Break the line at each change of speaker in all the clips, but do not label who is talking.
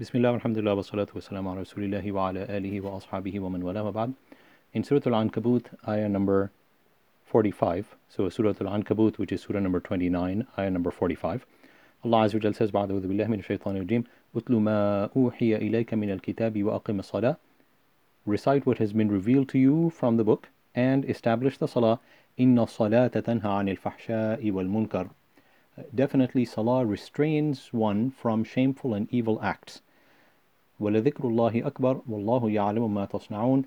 بسم الله والحمد لله والصلاة والسلام على رسول الله وعلى آله وأصحابه ومن والاه وبعد. In Surah Al-Ankabut, ayah number 45, so Surah Al-Ankabut, which is Surah number 29, ayah number 45, Allah Azza wa Jal says, بعد أعوذ بالله من الشيطان الرجيم أتل ما أوحي إليك من الكتاب وأقم الصلاة Recite what has been revealed to you from the book and establish the salah. إن الصلاة تنهى عن الفحشاء والمنكر Definitely, salah restrains one from shameful and evil acts. وَلَذِكْرُ اللَّهِ أَكْبَرُ وَاللَّهُ يَعْلَمُ مَا تَصْنَعُونَ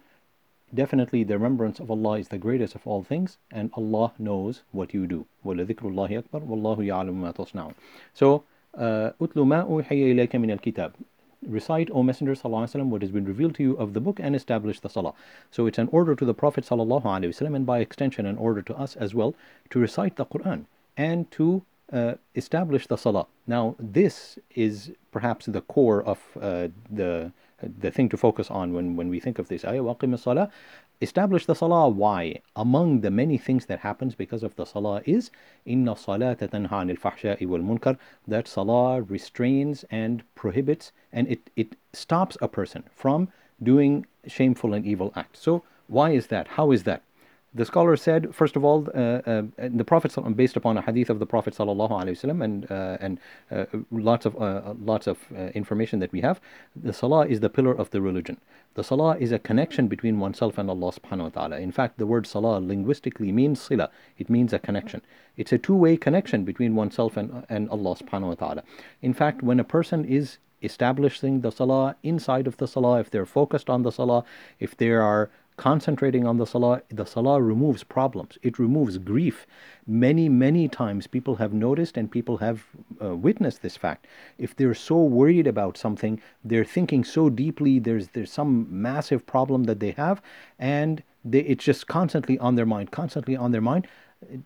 Definitely, the remembrance of Allah is the greatest of all things, and Allah knows what you do. وَلَذِكْرُ اللَّهِ أَكْبَرُ وَاللَّهُ يَعْلَمُ مَا تَصْنَعُونَ So, أُتْلُ مَا أُوحِيَ إِلَيْكَ مِنَ الْكِتَابِ Recite, O Messenger وسلم, what has been revealed to you of the book and establish the salah. So it's an order to the Prophet وسلم, and by extension an order to us as well to recite the Quran and to uh, establish the salah. Now, this is perhaps the core of uh, the the thing to focus on when, when we think of this ayah, waqim salah. Establish the salah. Why? Among the many things that happens because of the salah is inna salata tanha anil fahsha'i wal munkar. That salah restrains and prohibits and it, it stops a person from doing shameful and evil acts. So why is that? How is that? The scholar said, first of all, uh, uh, the Prophet based upon a hadith of the Prophet sallallahu alaihi wasallam and uh, and uh, lots of uh, lots of uh, information that we have. The salah is the pillar of the religion. The salah is a connection between oneself and Allah subhanahu wa taala. In fact, the word salah linguistically means sila. It means a connection. It's a two-way connection between oneself and and Allah subhanahu wa taala. In fact, when a person is establishing the salah inside of the salah, if they're focused on the salah, if there are concentrating on the salah, the salah removes problems. It removes grief. Many, many times people have noticed and people have uh, witnessed this fact. If they're so worried about something, they're thinking so deeply, there's, there's some massive problem that they have, and they, it's just constantly on their mind, constantly on their mind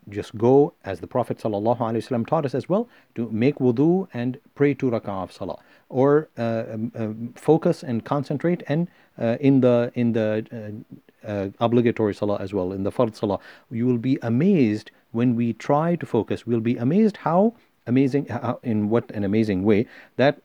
just go as the Prophet ﷺ taught us as well to make wudu and pray two rak'ah of salah or uh, um, um, focus and concentrate and uh, in the in the uh, uh, obligatory salah as well in the fard salah you will be amazed when we try to focus we'll be amazed how amazing how, in what an amazing way that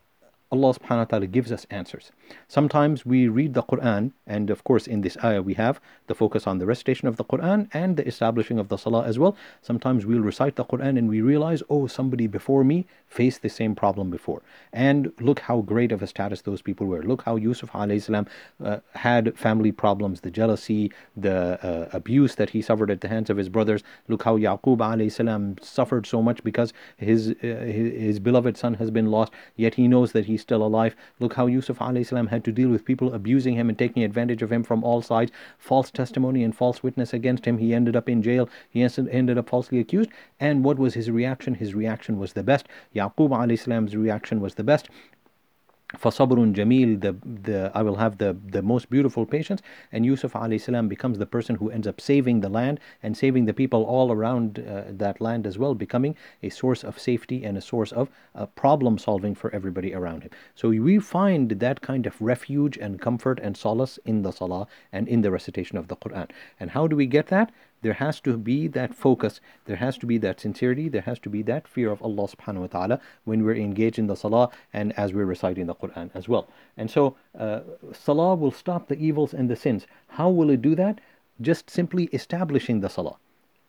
Allah subhanahu wa ta'ala gives us answers. Sometimes we read the Quran, and of course, in this ayah, we have the focus on the recitation of the Quran and the establishing of the salah as well. Sometimes we'll recite the Quran and we realize, oh, somebody before me faced the same problem before. And look how great of a status those people were. Look how Yusuf salam, uh, had family problems, the jealousy, the uh, abuse that he suffered at the hands of his brothers. Look how Yaqub salam suffered so much because his, uh, his, his beloved son has been lost, yet he knows that he's still alive. Look how Yusuf alayhi salam had to deal with people abusing him and taking advantage of him from all sides. False testimony and false witness against him. He ended up in jail. He ended up falsely accused. And what was his reaction? His reaction was the best. Yaqub salam's reaction was the best. فصبر جميل the, the I will have the, the most beautiful patience and Yusuf salam becomes the person who ends up saving the land and saving the people all around uh, that land as well becoming a source of safety and a source of uh, problem solving for everybody around him so we find that kind of refuge and comfort and solace in the salah and in the recitation of the Quran and how do we get that There has to be that focus, there has to be that sincerity, there has to be that fear of Allah subhanahu wa ta'ala when we're engaged in the salah and as we're reciting the Quran as well. And so, uh, salah will stop the evils and the sins. How will it do that? Just simply establishing the salah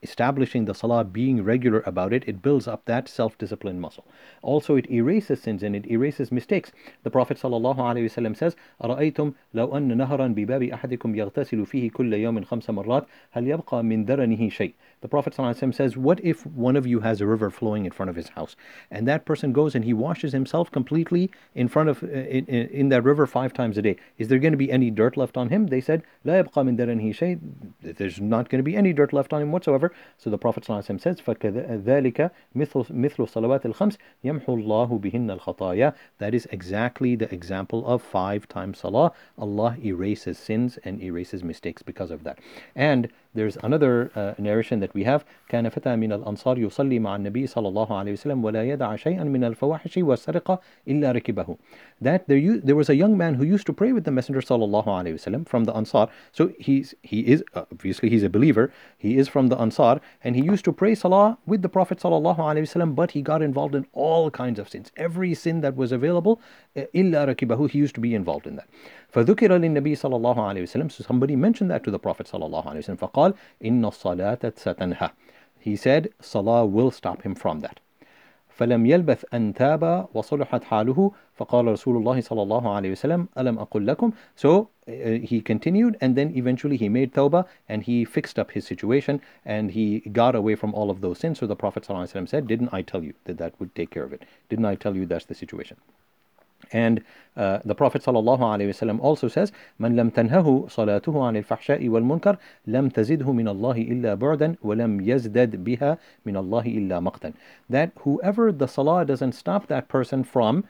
establishing the salah, being regular about it, it builds up that self-discipline muscle. Also, it erases sins and it erases mistakes. The Prophet ﷺ says, أرأيتم لو أن نهرا بباب أحدكم يغتسل فيه كل يوم خمس مرات هل يبقى من درنه شيء the Prophet ﷺ says, What if one of you has a river flowing in front of his house, and that person goes and he washes himself completely in front of uh, in, in, that river five times a day? Is there going to be any dirt left on him? They said, لا يبقى من درنه شيء. There's not going to be any dirt left on him whatsoever. So the Prophet ﷺ says, فَكَذَلِكَ مثل مثل صلوات الخمس يمحو الله بهن الخطايا. That is exactly the example of five times salah. Allah erases sins and erases mistakes because of that. And there's another uh, narration that we have كان فتى من الأنصار يصلي مع النبي صلى الله عليه وسلم ولا يدع شيئا من الفواحش والسرقة إلا ركبه that there, there was a young man who used to pray with the Messenger صلى الله عليه وسلم from the Ansar so he's, he is obviously he's a believer he is from the Ansar and he used to pray salah with the Prophet صلى الله عليه وسلم but he got involved in all kinds of sins every sin that was available إلا ركبه he used to be involved in that فذكر للنبي صلى الله عليه وسلم so somebody mentioned that to the Prophet صلى الله عليه وسلم فقال إن الصلاة ستنهى he said salah will stop him from that فلم يلبث أن تاب وصلحت حاله فقال رسول الله صلى الله عليه وسلم ألم أقل لكم so uh, he continued and then eventually he made tawbah and he fixed up his situation and he got away from all of those sins so the Prophet ﷺ said didn't I tell you that that would take care of it didn't I tell you that's the situation and uh, the Prophet ﷺ also says, من لم تنهه صلاته عن الفحشاء والمنكر لم تزده من الله إلا بعدا ولم يزدد بها من الله إلا مقتا. That whoever the salah doesn't stop that person from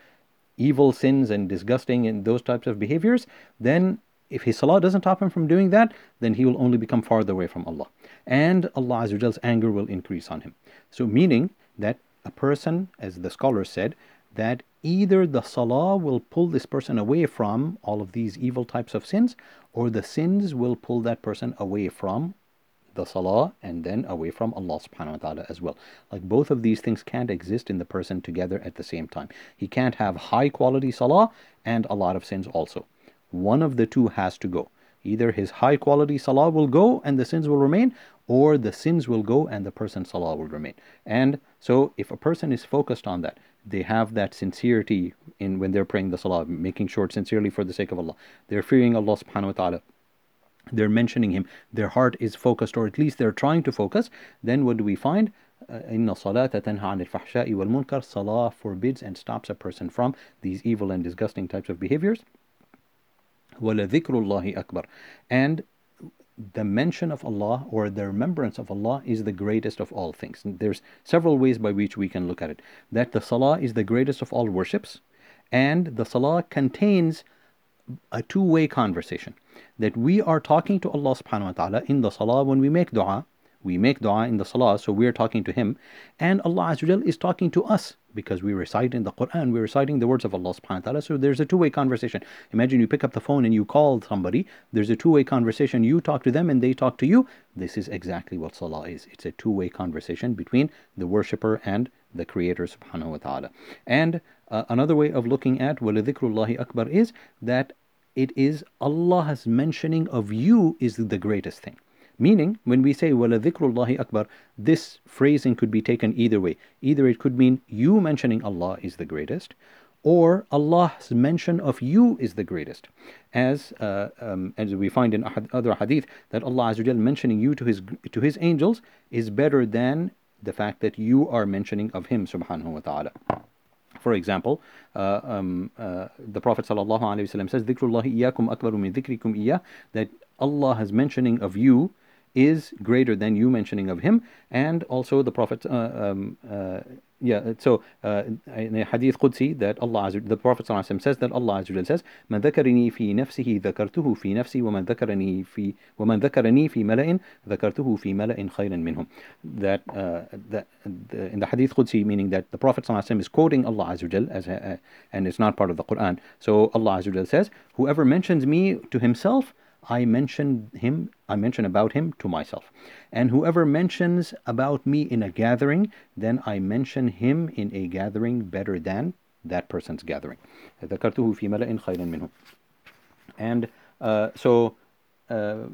evil sins and disgusting and those types of behaviors, then if his salah doesn't stop him from doing that, then he will only become farther away from Allah. And Allah Azza anger will increase on him. So meaning that a person, as the scholars said, that either the salah will pull this person away from all of these evil types of sins, or the sins will pull that person away from the salah and then away from Allah subhanahu wa ta'ala as well. Like both of these things can't exist in the person together at the same time. He can't have high quality salah and a lot of sins also. One of the two has to go. Either his high quality salah will go and the sins will remain, or the sins will go and the person's salah will remain. And so if a person is focused on that, they have that sincerity in when they're praying the salah, making sure sincerely for the sake of Allah. They're fearing Allah subhanahu wa ta'ala. They're mentioning Him. Their heart is focused, or at least they're trying to focus. Then what do we find? إن الصلاة تنهى عن الفحشاء والمنكر Salah forbids and stops a person from these evil and disgusting types of behaviors. وَلَذِكْرُ اللَّهِ أَكْبَرُ And the mention of Allah or the remembrance of Allah is the greatest of all things. There's several ways by which we can look at it. That the salah is the greatest of all worships, and the salah contains a two way conversation. That we are talking to Allah subhanahu wa ta'ala in the salah when we make dua, we make dua in the salah, so we're talking to Him, and Allah Azza is talking to us because we recite in the Quran, we're reciting the words of Allah subhanahu wa ta'ala. So there's a two way conversation. Imagine you pick up the phone and you call somebody, there's a two way conversation. You talk to them and they talk to you. This is exactly what salah is. It's a two way conversation between the worshipper and the creator subhanahu wa ta'ala. And uh, another way of looking at walidhikrullahi akbar is that it is Allah's mentioning of you is the greatest thing. Meaning, when we say wala dhikrullahi akbar, this phrasing could be taken either way. Either it could mean you mentioning Allah is the greatest, or Allah's mention of you is the greatest. As, uh, um, as we find in other hadith, that Allah Azza mentioning you to his, to his angels is better than the fact that you are mentioning of Him subhanahu wa ta'ala. For example, uh, um, uh, the Prophet sallallahu alayhi wasallam says, "Dhikrullah iyakum akbaru min dhikrikum iya," that Allah has mentioning of you is greater than you mentioning of him and also the prophet uh, um, uh, yeah so uh, in a hadith qudsi that Allah the prophet says that Allah says من ذكرني في نفسه ذكرته في نفسي ومن ذكرني في ومن ذكرني في ملأ ذكرته في ملأ خيرا منهم that uh, that the, in the hadith qudsi meaning that the prophet is quoting Allah as uh, and it's not part of the Quran so Allah says whoever mentions me to himself I mention him, I mention about him to myself. And whoever mentions about me in a gathering, then I mention him in a gathering better than that person's gathering. And uh, so uh,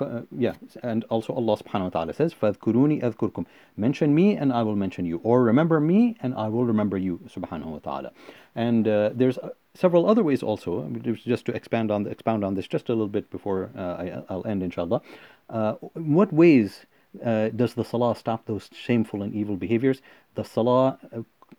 uh, yeah, and also Allah subhanahu wa ta'ala says, فَاذْكُرُونِي أَذْكُرْكُمْ Mention me and I will mention you. Or remember me and I will remember you, subhanahu wa ta'ala. And uh, there's uh, several other ways also, I mean, just to expand on, the, expound on this just a little bit before uh, I, will end inshallah. Uh, what ways does the salah stop those shameful and evil behaviors? The salah,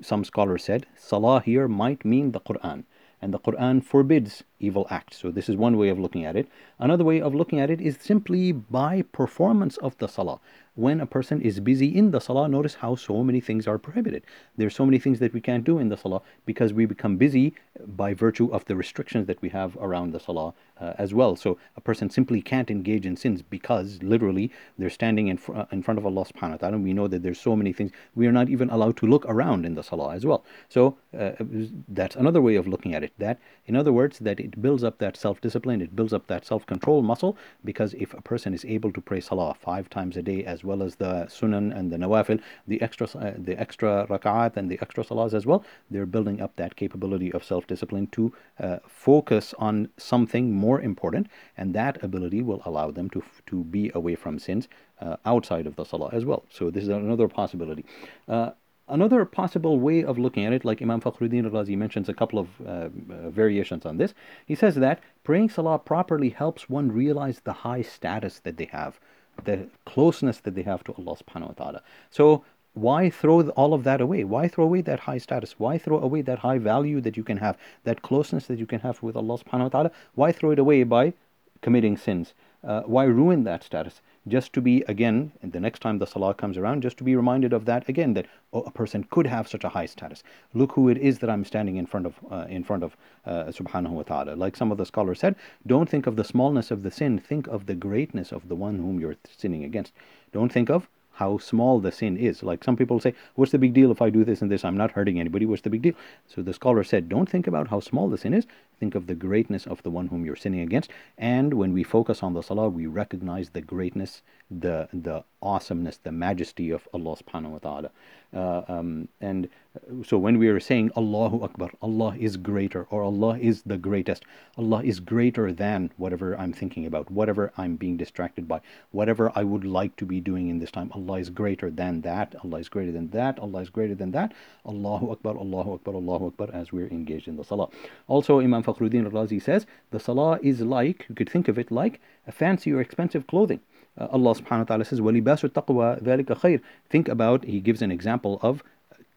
some scholars said, salah here might mean the Quran and the Quran forbids evil acts. So this is one way of looking at it. Another way of looking at it is simply by performance of the salah. When a person is busy in the salah, notice how so many things are prohibited. There's so many things that we can't do in the salah because we become busy by virtue of the restrictions that we have around the salah uh, as well. So a person simply can't engage in sins because literally they're standing in, fr- in front of Allah subhanahu wa ta'ala. We know that there's so many things. We are not even allowed to look around in the salah as well. So uh, that's another way of looking at it. That, in other words, that it builds up that self-discipline, it builds up that self-control muscle because if a person is able to pray salah five times a day as well as the sunan and the nawafil, the extra, uh, the extra rak'at and the extra salahs as well, they're building up that capability of self-discipline to uh, focus on something more important, and that ability will allow them to, to be away from sins uh, outside of the salah as well. So this is another possibility. Uh, another possible way of looking at it, like Imam Fakhruddin al Razi mentions a couple of uh, uh, variations on this, he says that praying salah properly helps one realize the high status that they have, the closeness that they have to Allah subhanahu wa ta'ala. So why throw all of that away? Why throw away that high status? Why throw away that high value that you can have, that closeness that you can have with Allah subhanahu wa ta'ala? Why throw it away by committing sins? Uh, why ruin that status? Just to be, again, the next time the salah comes around, just to be reminded of that again, that oh, a person could have such a high status. Look who it is that I'm standing in front of, uh, in front of uh, subhanahu wa ta'ala. Like some of the scholars said, don't think of the smallness of the sin, think of the greatness of the one whom you're sinning against. Don't think of how small the sin is. Like some people say, what's the big deal if I do this and this? I'm not hurting anybody. What's the big deal? So the scholar said, don't think about how small the sin is. Think of the greatness of the one whom you're sinning against. And when we focus on the salah, we recognize the greatness, the the awesomeness, the majesty of Allah subhanahu wa ta'ala. Uh, um, and so when we are saying Allahu Akbar, Allah is greater or Allah is the greatest, Allah is greater than whatever I'm thinking about, whatever I'm being distracted by, whatever I would like to be doing in this time. Allah is greater than that, Allah is greater than that, Allah is greater than that. Allahu Akbar, Allahu Akbar, Allahu Akbar as we're engaged in the Salah. Also, Imam Fakhruddin Razi says the Salah is like, you could think of it like a fancy or expensive clothing. Uh, Allah subhanahu wa ta'ala says, وَلِبَاسُ التَّقْوَى ذَلِكَ خَيْرٌ Think about, he gives an example of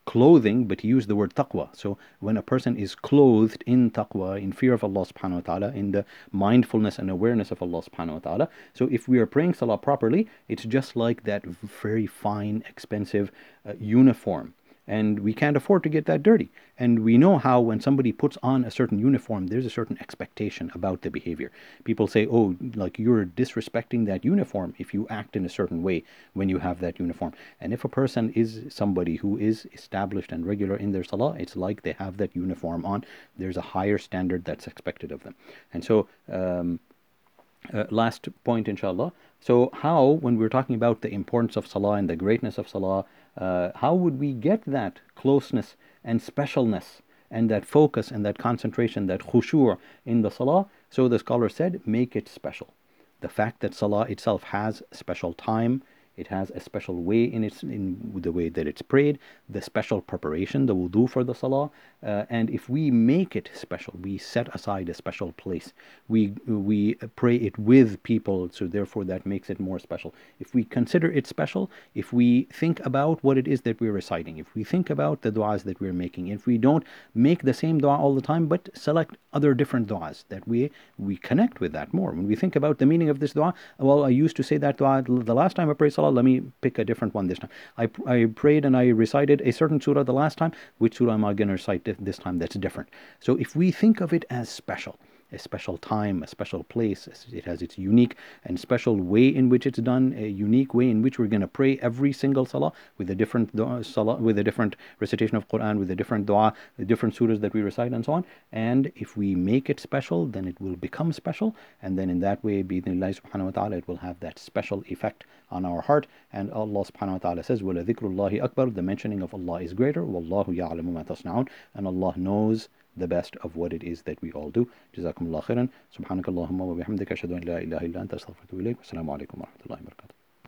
clothing, but he used the word taqwa. So when a person is clothed in taqwa, in fear of Allah subhanahu wa ta'ala, in the mindfulness and awareness of Allah subhanahu wa ta'ala. So if we are praying salah properly, it's just like that very fine, expensive uh, uniform and we can't afford to get that dirty. And we know how when somebody puts on a certain uniform, there's a certain expectation about the behavior. People say, oh, like you're disrespecting that uniform if you act in a certain way when you have that uniform. And if a person is somebody who is established and regular in their salah, it's like they have that uniform on. There's a higher standard that's expected of them. And so, um, uh, last point, inshallah. So, how, when we're talking about the importance of salah and the greatness of salah, uh, how would we get that closeness and specialness and that focus and that concentration, that khushu' in the salah? So the scholar said, make it special. The fact that salah itself has special time, it has a special way in its in the way that it's prayed, the special preparation, the wudu for the salah, uh, and if we make it special, we set aside a special place. We we pray it with people, so therefore that makes it more special. If we consider it special, if we think about what it is that we're reciting, if we think about the du'as that we're making, if we don't make the same du'a all the time, but select other different du'as, that we we connect with that more. When we think about the meaning of this du'a, well, I used to say that du'a the last time I prayed salah let me pick a different one this time. I, I prayed and I recited a certain surah the last time. Which surah am I going to recite this time that's different? So if we think of it as special, a special time, a special place. It has its unique and special way in which it's done, a unique way in which we're going to pray every single salah with a different dua, salah, with a different recitation of Quran, with a different dua, the different surahs that we recite, and so on. And if we make it special, then it will become special, and then in that way, bi'idhnillah subhanahu wa ta'ala, it will have that special effect on our heart. And Allah subhanahu wa ta'ala says, وَلَذِكْرُ اللَّهِ أَكْبَرُ The mentioning of Allah is greater. وَاللَّهُ يَعْلَمُ مَا تَصْنَعُونَ And Allah knows the best of what it is that we all do. جزاكم الله خيرا سبحانك اللهم وبحمدك أشهد أن لا إله إلا أنت أستغفرك وإليك والسلام عليكم ورحمة الله وبركاته